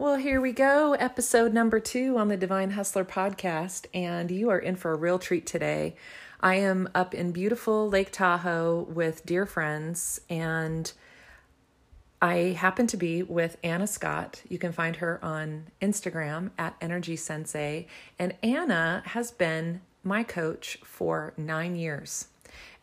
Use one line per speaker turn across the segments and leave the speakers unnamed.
Well, here we go, episode number two on the Divine Hustler podcast, and you are in for a real treat today. I am up in beautiful Lake Tahoe with dear friends, and I happen to be with Anna Scott. You can find her on Instagram at Energy Sensei, and Anna has been my coach for nine years.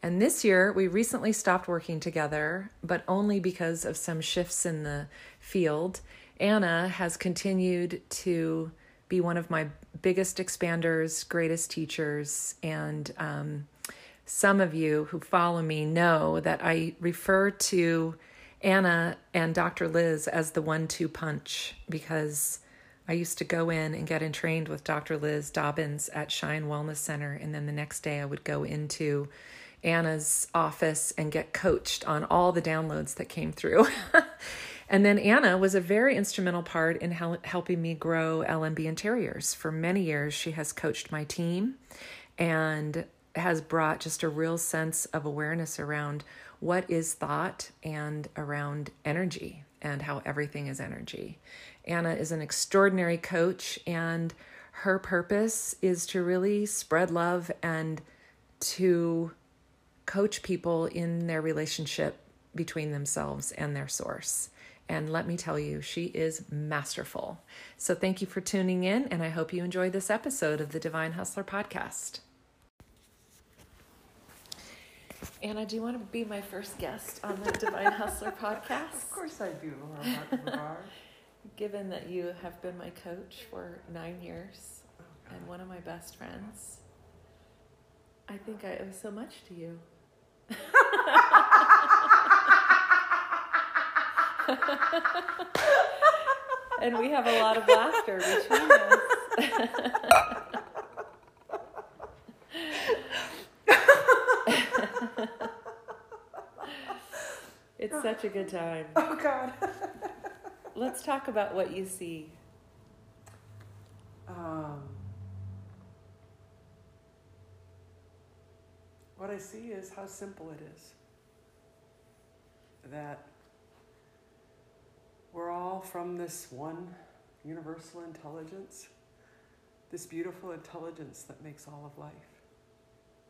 And this year, we recently stopped working together, but only because of some shifts in the field. Anna has continued to be one of my biggest expanders, greatest teachers, and um, some of you who follow me know that I refer to Anna and Dr. Liz as the one two punch because I used to go in and get entrained with Dr. Liz Dobbins at Shine Wellness Center, and then the next day I would go into Anna's office and get coached on all the downloads that came through. And then Anna was a very instrumental part in hel- helping me grow LMB Interiors. For many years, she has coached my team and has brought just a real sense of awareness around what is thought and around energy and how everything is energy. Anna is an extraordinary coach, and her purpose is to really spread love and to coach people in their relationship between themselves and their source. And let me tell you, she is masterful. So thank you for tuning in, and I hope you enjoy this episode of the Divine Hustler podcast. Anna, do you want to be my first guest on the Divine Hustler podcast?
Of course I do, Laura
Given that you have been my coach for nine years oh, and one of my best friends, I think I owe so much to you. and we have a lot of laughter between us. it's such a good time.
Oh, God.
Let's talk about what you see.
Um, what I see is how simple it is. That we're all from this one universal intelligence, this beautiful intelligence that makes all of life.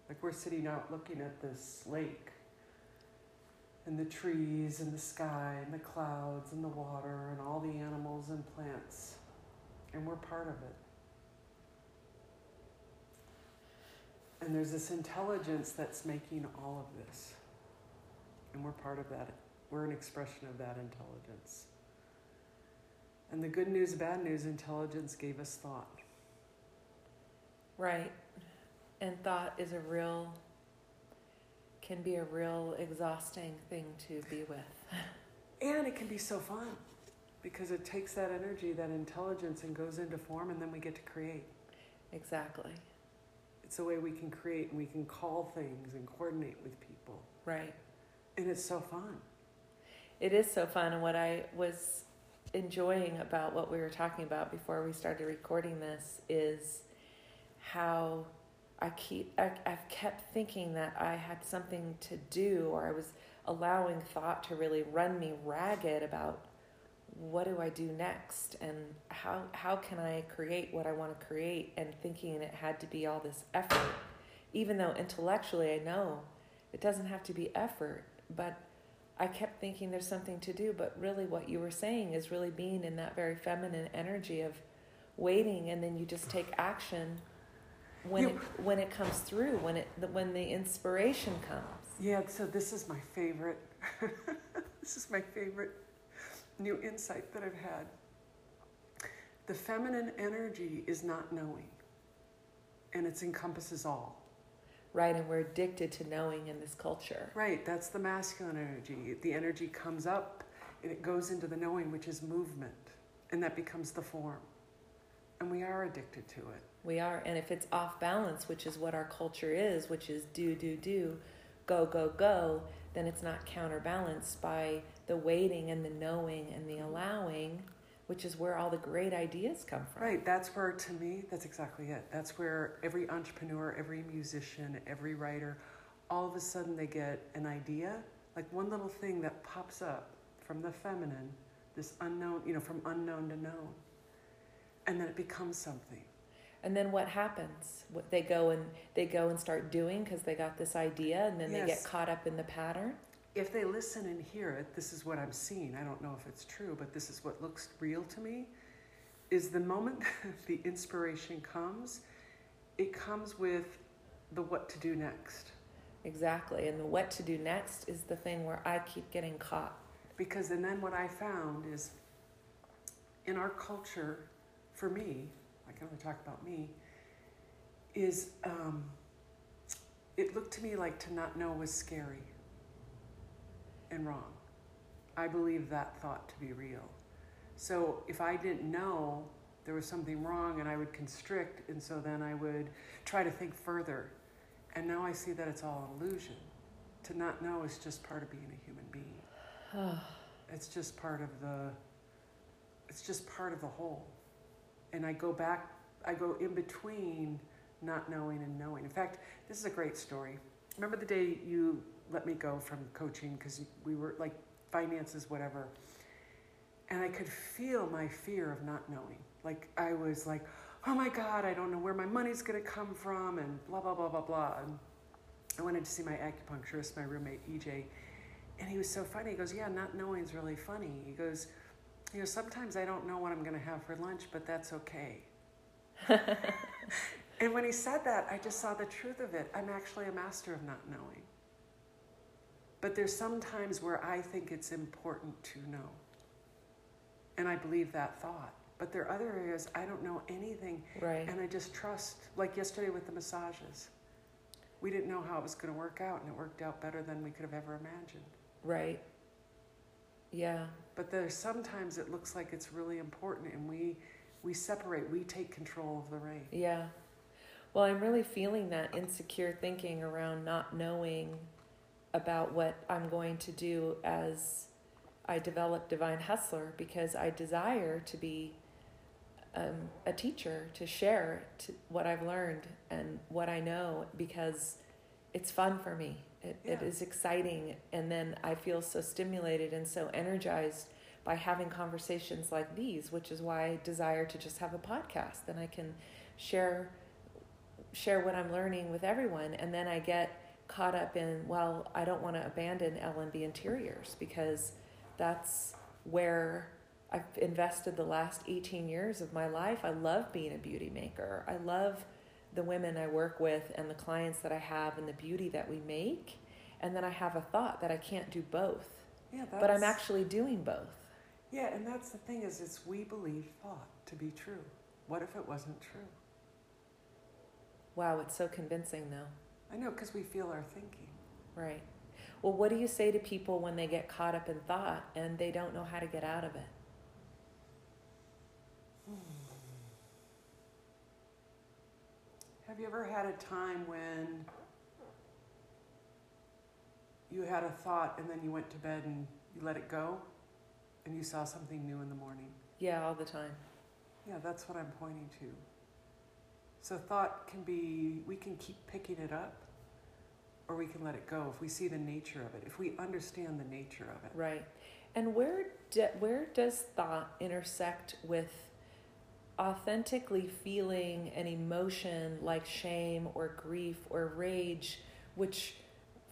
Like we're sitting out looking at this lake and the trees and the sky and the clouds and the water and all the animals and plants, and we're part of it. And there's this intelligence that's making all of this. And we're part of that. We're an expression of that intelligence. And the good news, bad news, intelligence gave us thought.
Right. And thought is a real, can be a real exhausting thing to be with.
And it can be so fun because it takes that energy, that intelligence, and goes into form, and then we get to create.
Exactly.
It's a way we can create and we can call things and coordinate with people.
Right.
And it's so fun.
It is so fun. And what I was enjoying about what we were talking about before we started recording this is how I keep I, I've kept thinking that I had something to do or I was allowing thought to really run me ragged about what do I do next and how how can I create what I want to create and thinking it had to be all this effort. Even though intellectually I know it doesn't have to be effort but I kept thinking there's something to do, but really what you were saying is really being in that very feminine energy of waiting and then you just take action when you, it, when it comes through, when it when the inspiration comes.
Yeah, so this is my favorite this is my favorite new insight that I've had. The feminine energy is not knowing. And it encompasses all
right? And we're addicted to knowing in this culture.
Right, that's the masculine energy. The energy comes up and it goes into the knowing, which is movement, and that becomes the form. And we are addicted to it.
We are, and if it's off balance, which is what our culture is, which is do, do, do, go, go, go, then it's not counterbalanced by the waiting and the knowing and the allowing which is where all the great ideas come from.
Right. That's where, to me, that's exactly it. That's where every entrepreneur, every musician, every writer, all of a sudden they get an idea, like one little thing that pops up from the feminine this unknown, you know, from unknown to known. And then it becomes something.
And then what happens? What they go and they go and start doing because they got this idea, and then they get caught up in the pattern.
If they listen and hear it, this is what I'm seeing. I don't know if it's true, but this is what looks real to me. Is the moment the inspiration comes, it comes with the what to do next.
Exactly. And the what to do next is the thing where I keep getting caught.
Because and then what I found is in our culture, for me, I can only talk about me, is um, it looked to me like to not know was scary and wrong. I believe that thought to be real. So if I didn't know there was something wrong and I would constrict, and so then I would try to think further. And now I see that it's all an illusion. To not know is just part of being a human being. It's just part of the it's just part of the whole. And I go back I go in between not knowing and knowing. In fact, this is a great story. Remember the day you let me go from coaching because we were like finances whatever. And I could feel my fear of not knowing. Like I was like, "Oh my god, I don't know where my money's going to come from and blah blah blah blah blah." And I wanted to see my acupuncturist, my roommate EJ, and he was so funny. He goes, "Yeah, not knowing's really funny." He goes, "You know, sometimes I don't know what I'm going to have for lunch, but that's okay." and when he said that, I just saw the truth of it. I'm actually a master of not knowing. But there's some times where I think it's important to know. And I believe that thought. But there are other areas I don't know anything
Right.
and I just trust, like yesterday with the massages. We didn't know how it was going to work out, and it worked out better than we could have ever imagined.
Right. Yeah.
But there's sometimes it looks like it's really important, and we we separate. We take control of the rein.
Yeah. Well, I'm really feeling that insecure thinking around not knowing about what I'm going to do as I develop Divine Hustler because I desire to be um, a teacher, to share to what I've learned and what I know because it's fun for me. It, it
Yeah.
is exciting. And then I feel so stimulated and so energized by having conversations like these, which is why I desire to just have a podcast. Then I can share share what I'm learning with everyone, and then I get caught up in well, I don't want to abandon LMB Interiors because that's where I've invested the last 18 years of my life. I love being a beauty maker. I love the women I work with and the clients that I have and the beauty that we make. And then I have a thought that I can't do both,
Yeah, that's,
but I'm actually doing both.
yeah, and that's the thing is, it's we believe thought to be true. What if it wasn't true?
Wow, it's so convincing though.
I know because we feel our thinking.
Right. Well, what do you say to people when they get caught up in thought and they don't know how to get out of it?
Have you ever had a time when you had a thought and then you went to bed and you let it go and you saw something new in the morning?
Yeah, all the time.
Yeah, that's what I'm pointing to. So thought can be, we can keep picking it up or we can let it go if we see the nature of it, if we understand the nature of it.
Right. And where where does thought intersect with authentically feeling an emotion like shame or grief or rage, which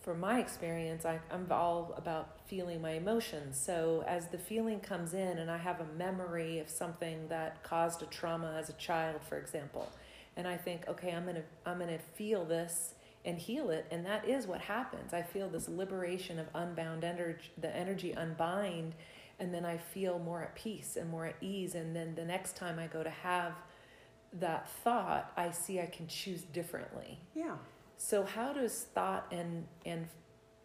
from my experience, I, I'm all about feeling my emotions. So as the feeling comes in and I have a memory of something that caused a trauma as a child, for example, and I think, okay, I'm gonna I'm gonna feel this and heal it, and that is what happens. I feel this liberation of unbound energy, the energy unbind, and then I feel more at peace and more at ease. And then the next time I go to have that thought, I see I can choose differently.
Yeah.
So how does thought and and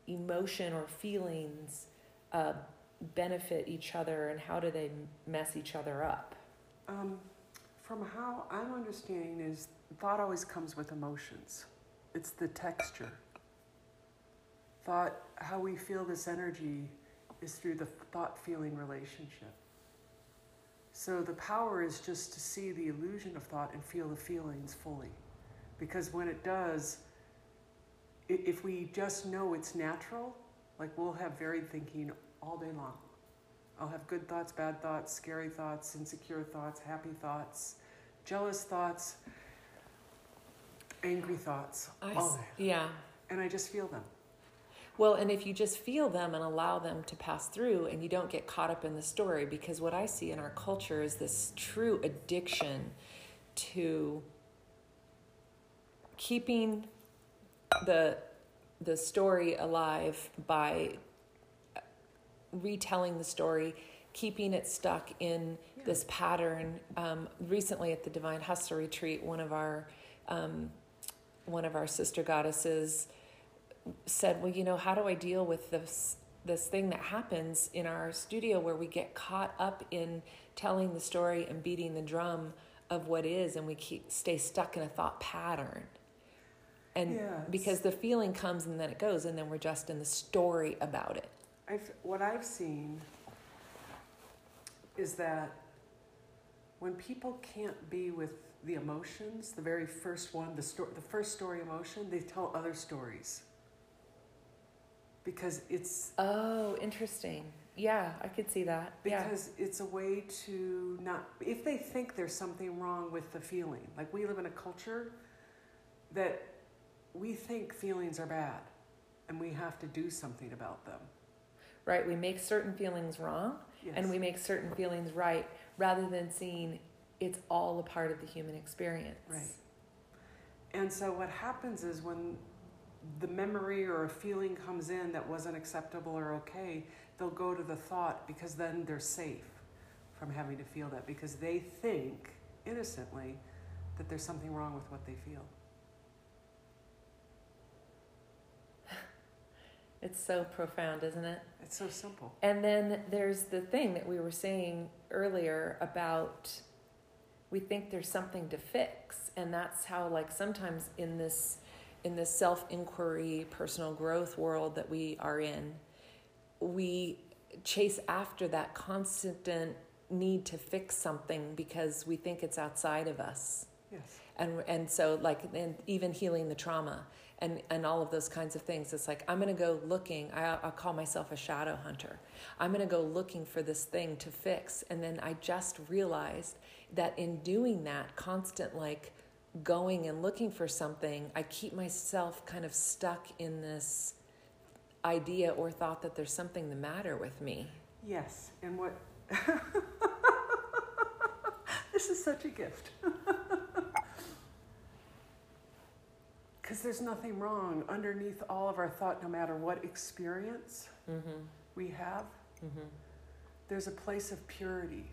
emotion or feelings uh, benefit each other, and how do they mess each other up?
Um, from how I'm understanding is thought always comes with emotions. It's the texture. Thought, how we feel this energy is through the thought feeling relationship. So the power is just to see the illusion of thought and feel the feelings fully. Because when it does, if we just know it's natural, like we'll have varied thinking all day long. I'll have good thoughts, bad thoughts, scary thoughts, insecure thoughts, happy thoughts, jealous thoughts, angry thoughts.
I
all
s- yeah.
And I just feel them.
Well, and if you just feel them and allow them to pass through and you don't get caught up in the story, because what I see in our culture is this true addiction to keeping the the story alive by uh, retelling the story, keeping it stuck in
Yeah.
this pattern. Um, recently, at the Divine Hustler retreat, one of our um, one of our sister goddesses said, "Well, you know, how do I deal with this this thing that happens in our studio where we get caught up in telling the story and beating the drum of what is, and we keep stay stuck in a thought pattern." And
it's-
because the feeling comes and then it goes, and then we're just in the story about it.
I've, what I've seen is that when people can't be with the emotions, the very first one, the, sto- the first story emotion, they tell other stories. Because it's
Oh, interesting. Yeah, I could see that. Yeah.
because it's a way to not if they think there's something wrong with the feeling. Like we live in a culture that we think feelings are bad and we have to do something about them.
Right, we make certain feelings wrong
Yes.
and we make certain feelings right rather than seeing it's all a part of the human experience.
Right. And so what happens is when the memory or a feeling comes in that wasn't acceptable or okay, they'll go to the thought because then they're safe from having to feel that because they think innocently that there's something wrong with what they feel.
It's so profound, isn't it?
It's so simple.
And then there's the thing that we were saying earlier about we think there's something to fix and that's how like sometimes in this in this self-inquiry personal growth world that we are in we chase after that constant need to fix something because we think it's outside of us
Yes.
and and so like and even healing the trauma and and all of those kinds of things it's like i'm going to go looking I, i'll call myself a shadow hunter i'm going to go looking for this thing to fix and then i just realized that in doing that constant like going and looking for something i keep myself kind of stuck in this idea or thought that there's something the matter with me
Yes. And what This is such a gift. Because there's nothing wrong underneath all of our thought, no matter what experience
mm-hmm
we have,
mm-hmm
there's a place of purity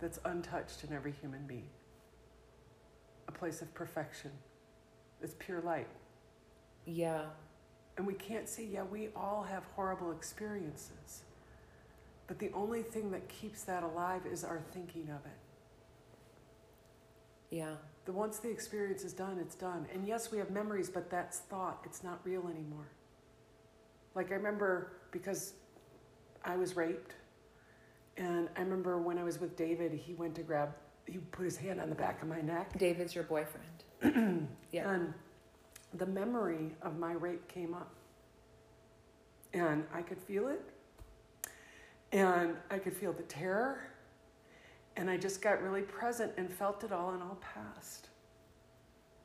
that's untouched in every human being. A place of perfection. It's pure light.
yeah
And we can't see, yeah, we all have horrible experiences. But the only thing that keeps that alive is our thinking of it.
yeah
The once the experience is done, it's done. And yes, we have memories, but that's thought. It's not real anymore. Like I remember because I was raped, and I remember when I was with David, he went to grab, he put his hand on the back of my neck,
david's your boyfriend yeah
and the memory of my rape came up, and I could feel it, and I could feel the terror, and I just got really present and felt it all, and all passed.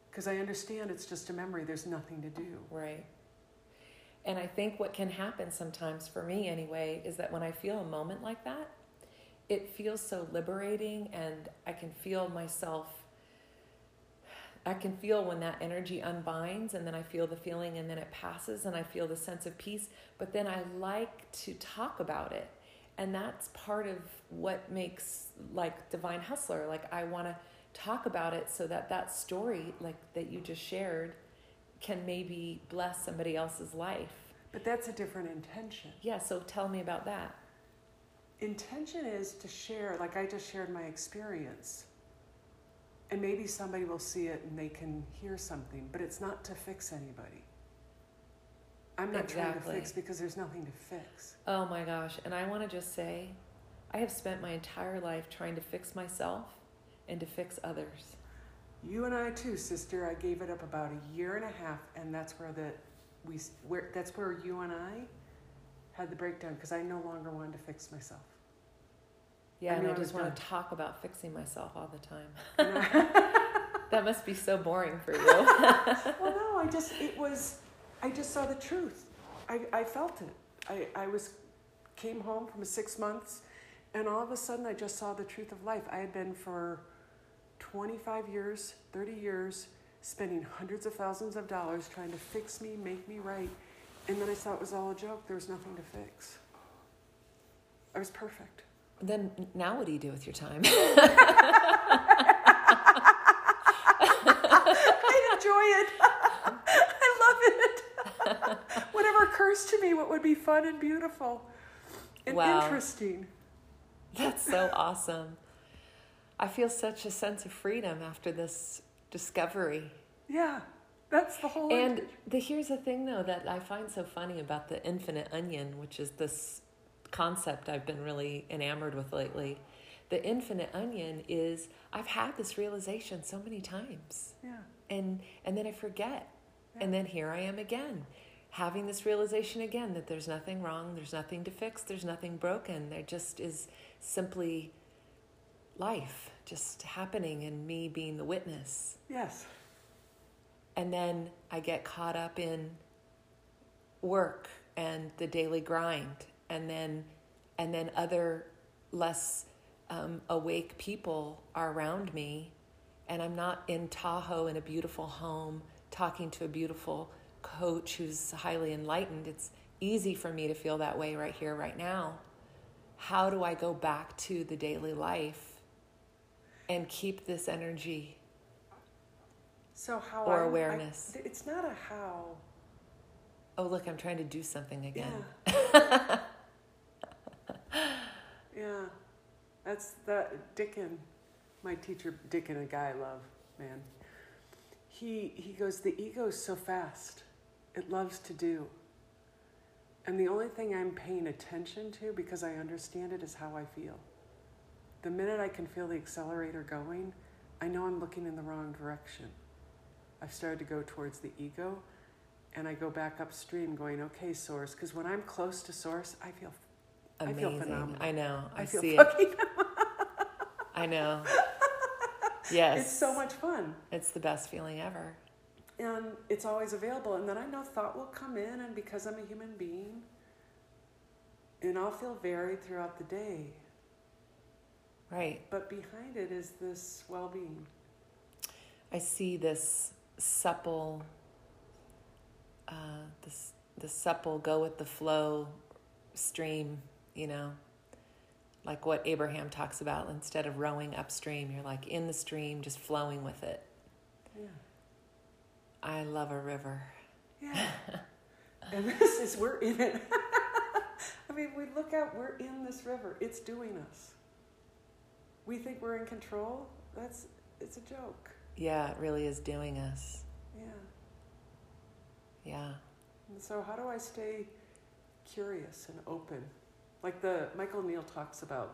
Because I understand it's just a memory. There's nothing to do.
Right. And I think what can happen sometimes for me anyway is that when I feel a moment like that, it feels so liberating and I can feel myself I can feel when that energy unbinds and then I feel the feeling and then it passes and I feel the sense of peace, but then I like to talk about it. And that's part of what makes like Divine Hustler. Like I want to talk about it so that that story like that you just shared can maybe bless somebody else's life.
But that's a different intention.
Yeah, so tell me about that.
Intention is to share, like I just shared my experience. And maybe somebody will see it and they can hear something, but it's not to fix anybody. I'm not trying to fix because there's nothing to fix.
Oh my gosh, and I want to just say I have spent my entire life trying to fix myself and to fix others.
You and I too, sister. I gave it up about a year and a half, and that's where the we where that's where you and I had the breakdown because I no longer wanted to fix myself.
Yeah,
I
and I just want to talk about fixing myself all the time. That must be so boring for you.
well, no, I just, it was, I just saw the truth. I, I felt it. I, I was, came home from six months, and all of a sudden I just saw the truth of life. I had been for 25 years, 30 years, spending hundreds of thousands of dollars trying to fix me, make me right. And then I saw it was all a joke. There was nothing to fix. I was perfect.
then now what do you do with your time?
I enjoy it. I love it. Whatever occurs to me, what would be fun and beautiful and
Wow.
interesting.
That's so awesome. I feel such a sense of freedom after this discovery.
Yeah, that's the whole.
And the, here's the thing, though, that I find so funny about the infinite onion, which is this concept I've been really enamored with lately. The infinite onion is I've had this realization so many times,
yeah,
and and then I forget, and then here I am again, having this realization again that there's nothing wrong, there's nothing to fix, there's nothing broken. There just is simply life just happening, and me being the witness
yes,
and then I get caught up in work and the daily grind, and then and then other less um, awake people are around me, and I'm not in Tahoe in a beautiful home talking to a beautiful coach who's highly enlightened. It's easy for me to feel that way right here, right now. How do I go back to the daily life and keep this energy?
So how
Or
I- I-
awareness.
it's not a how.
Oh, look, I'm trying to do something again.
Yeah. yeah, that's the Dicken, my teacher Dicken, a guy I love, man. He he goes, the ego's so fast, it loves to do. And the only thing I'm paying attention to because I understand it is how I feel. The minute I can feel the accelerator going, I know I'm looking in the wrong direction. I've started to go towards the ego and I go back upstream going, okay, source. Because when I'm close to source, I feel, I feel
Amazing.
phenomenal.
I know. I,
I feel
see it.
fucking,
I know. Yes.
it's so much fun.
It's the best feeling ever.
And it's always available. And then I know thought will come in, and because I'm a human being, and I'll feel varied throughout the day.
Right.
But behind it is this well being.
I see this supple, uh, this the supple go with the flow stream. You know, like what Abraham talks about. Instead of rowing upstream, you're like in the stream, just flowing with it.
Yeah.
I love a river.
Yeah. and this is, we're in it. I mean, we look out, we're in this river. It's doing us. We think we're in control. That's, it's a joke.
Yeah, it really is doing us.
Yeah.
Yeah.
And so, how do I stay curious and open? Like the Michael Neill talks about.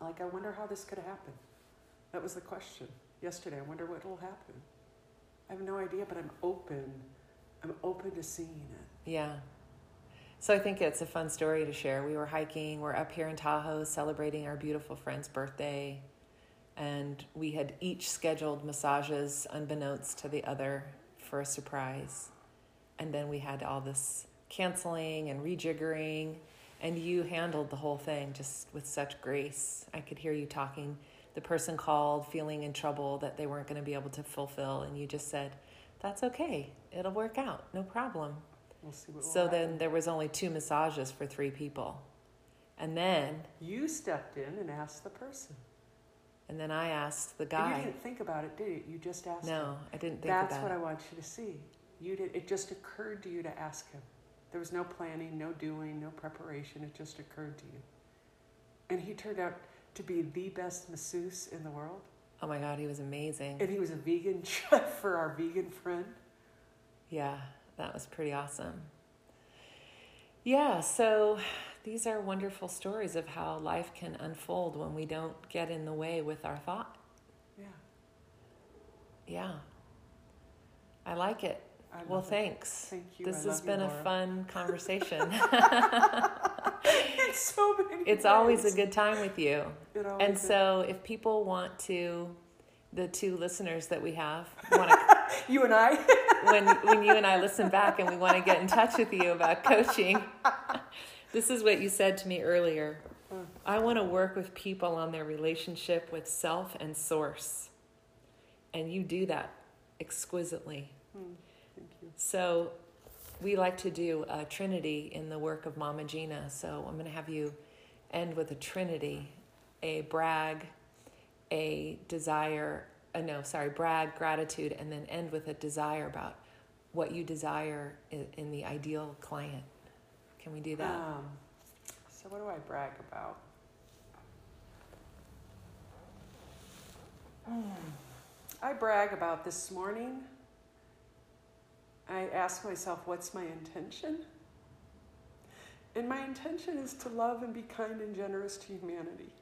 Like, I wonder how this could happen. That was the question yesterday. I wonder what will happen. I have no idea, but I'm open. I'm open to seeing it.
Yeah. So I think it's a fun story to share. We were hiking, we're up here in Tahoe celebrating our beautiful friend's birthday, and we had each scheduled massages unbeknownst to the other for a surprise. And then we had all this canceling and rejiggering, and you handled the whole thing just with such grace. I could hear you talking. The person called feeling in trouble that they weren't going to be able to fulfill, and you just said, That's okay. It'll work out. No problem.
We'll see what
So
happen.
then there was only two massages for three people. And then
You stepped in and asked the person.
and then I asked the
And you didn't think about it, did you? You just asked him.
No, I didn't think
That's
about
what
it.
I want you to see. You did. It just occurred to you to ask him. There was no planning, no doing, no preparation. It just occurred to you. And he turned out to be the best masseuse in the world.
Oh my god, he was amazing.
And he was a vegan chef for our vegan friend.
Yeah, that was pretty awesome. Yeah, so these are wonderful stories of how life can unfold when we don't get in the way with our thought.
Yeah.
Yeah. I like it.
I
Well,
it.
thanks.
Thank you.
This
I
has
love you,
been a fun conversation.
It's so many.
it's always a good time with you. And
is.
so, if people want to, the two listeners that we have, want to,
you and I.
when when you and I listen back and we want to get in touch with you about coaching, this is what you said to me earlier. Mm. I want to work with people on their relationship with self and source, and you do that exquisitely.
Mm, thank you.
So, we like to do a trinity in the work of Mama Gena. So, I'm going to have you end with a trinity a brag, a desire, uh, no, sorry, brag, gratitude, and then end with a desire about what you desire in, the ideal client. Can we do that?
Um, so what do I brag about? Hmm. I brag about this morning. I ask myself, what's my intention? And my intention is to love and be kind and generous to humanity.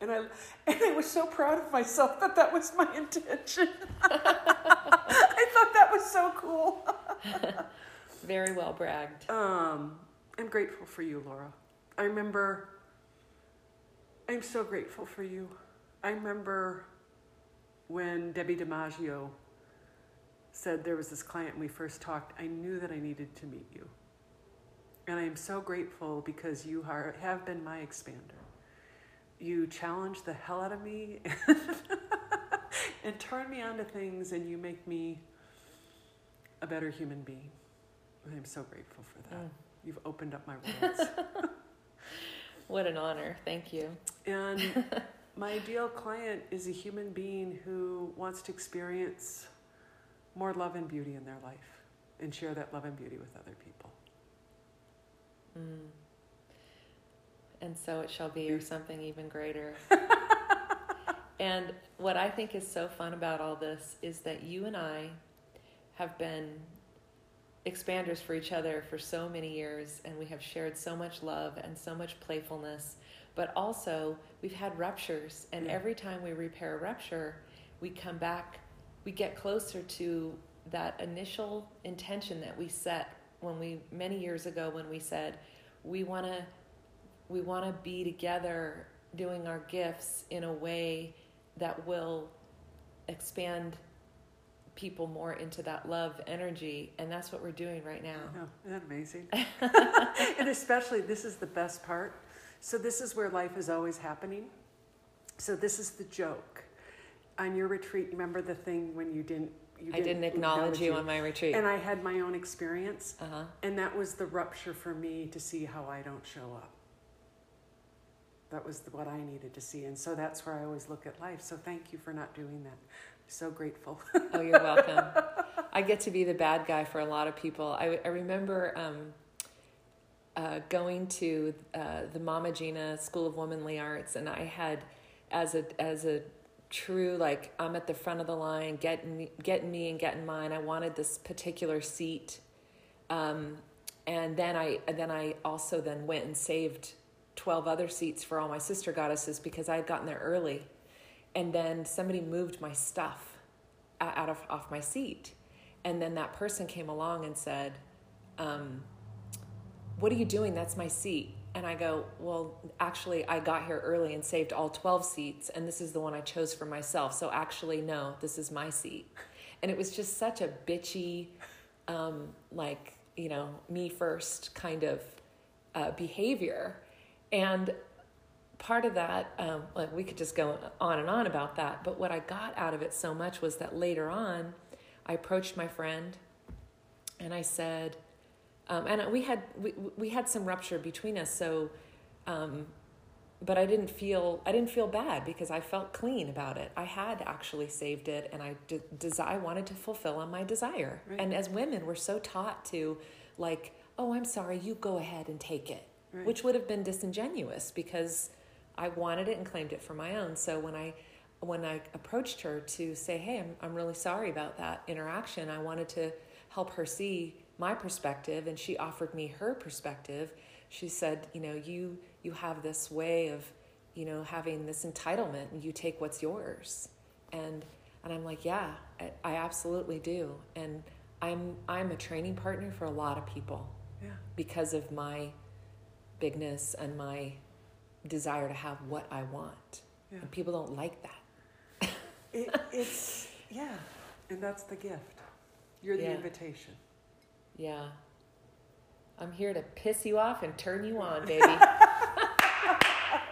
And I, and I was so proud of myself that that was my intention. I thought that was so cool.
Very well bragged.
Um, I'm grateful for you, Laura. I remember, I'm so grateful for you. I remember when Debbie DiMaggio said there was this client when we first talked, I knew that I needed to meet you. And I am so grateful because you are, have been my expander. You challenge the hell out of me and turn me on to things, and you make me a better human being. I'm so grateful for that.
Mm.
You've opened up my worlds.
What an honor. Thank you.
and my ideal client is a human being who wants to experience more love and beauty in their life and share that love and beauty with other people.
Mm. And so it shall be, or something even greater. and what I think is so fun about all this is that you and I have been expanders for each other for so many years, and we have shared so much love and so much playfulness. But also, we've had ruptures, and
Yeah.
every time we repair a rupture, we come back, we get closer to that initial intention that we set when we, many years ago, when we said, we want to we want to be together doing our gifts in a way that will expand people more into that love energy and that's what we're doing right now
Oh, isn't that amazing? and especially, this is the best part. So, this is where life is always happening. So, this is the joke. On your retreat, remember the thing when you didn't. You
i didn't acknowledge you on my retreat
And I had my own experience,
uh-huh
and that was the rupture for me to see how I don't show up. That was the, what I needed to see, and so that's where I always look at life. So thank you for not doing that. I'm so grateful.
oh you're welcome i get to be the bad guy for a lot of people i, I remember um, uh, going to uh, the mama gena school of womanly arts and i had as a as a true like i'm at the front of the line getting getting me and getting mine. I wanted this particular seat. Um, and then i and then i also then went and saved 12 other seats for all my sister goddesses because i had gotten there early. And then somebody moved my stuff out of off my seat. And then that person came along and said um, what are you doing? That's my seat and i go well actually i got here early and saved all 12 seats and this is the one i chose for myself. So actually no this is my seat. And it was just such a bitchy um, like you know me first kind of uh, behavior. And part of that um, like we could just go on and on about that but what i got out of it so much was that later on i approached my friend and i said um, and we had we, we had some rupture between us so um, but i didn't feel i didn't feel bad because i felt clean about it i had actually saved it and i de- desi- i wanted to fulfill on my desire
Right.
and as women we're so taught to like oh i'm sorry you go ahead and take it
Right.
which would have been disingenuous because I wanted it and claimed it for my own. So when I when I approached her to say, "Hey, I'm I'm really sorry about that interaction. I wanted to help her see my perspective and she offered me her perspective." She said, "You know, you you have this way of, you know, having this entitlement and you take what's yours." And and I'm like, "Yeah, I, I absolutely do." And I'm I'm a training partner for a lot of people
yeah.
because of my bigness and my desire to have what I want.
Yeah.
And people don't like that.
It, it's, yeah. And that's the gift. You're the
Yeah.
invitation.
Yeah. I'm here to piss you off and turn you on, baby.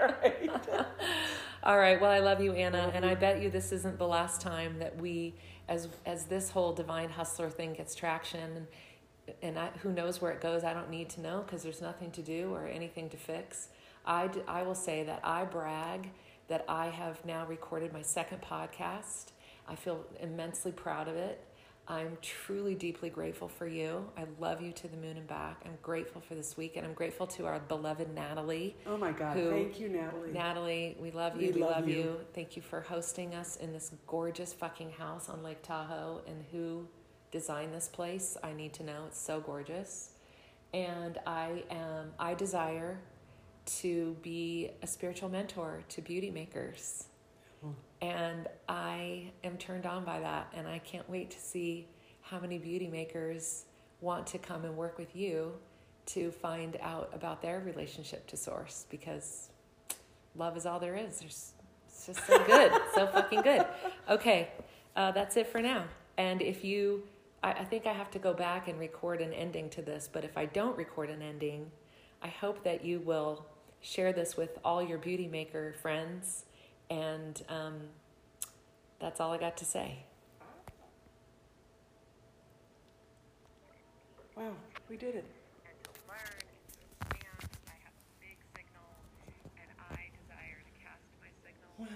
All right. Well, I love you, Anna, and I bet you this isn't the last time that we, as as this whole divine hustler thing gets traction, and and I, who knows where it goes. I don't need to know because there's nothing to do or anything to fix. I d- I will say that I brag that I have now recorded my second podcast. I feel immensely proud of it. I'm truly deeply grateful for you. I love you to the moon and back. I'm grateful for this week, and I'm grateful to our beloved Natalie.
Oh my God.
Who-
Thank you, Natalie.
Natalie, we love
We
you. We,
love
love,
you.
you. Thank you for hosting us in this gorgeous fucking house on Lake Tahoe. And who designed this place? I need to know. It's so gorgeous. And I am. I desire to be a spiritual mentor to beauty makers. And I am turned on by that. And I can't wait to see how many beauty makers want to come and work with you to find out about their relationship to source because love is all there is. There's, it's just so good, so fucking good. Okay, uh, that's it for now. And if you, I, I think I have to go back and record an ending to this, but if I don't record an ending, I hope that you will share this with all your beauty maker friends. And um, that's all I got to say.
Wow, we did it.
and to learn and I have a big signal and I desire to cast my signal
Wow.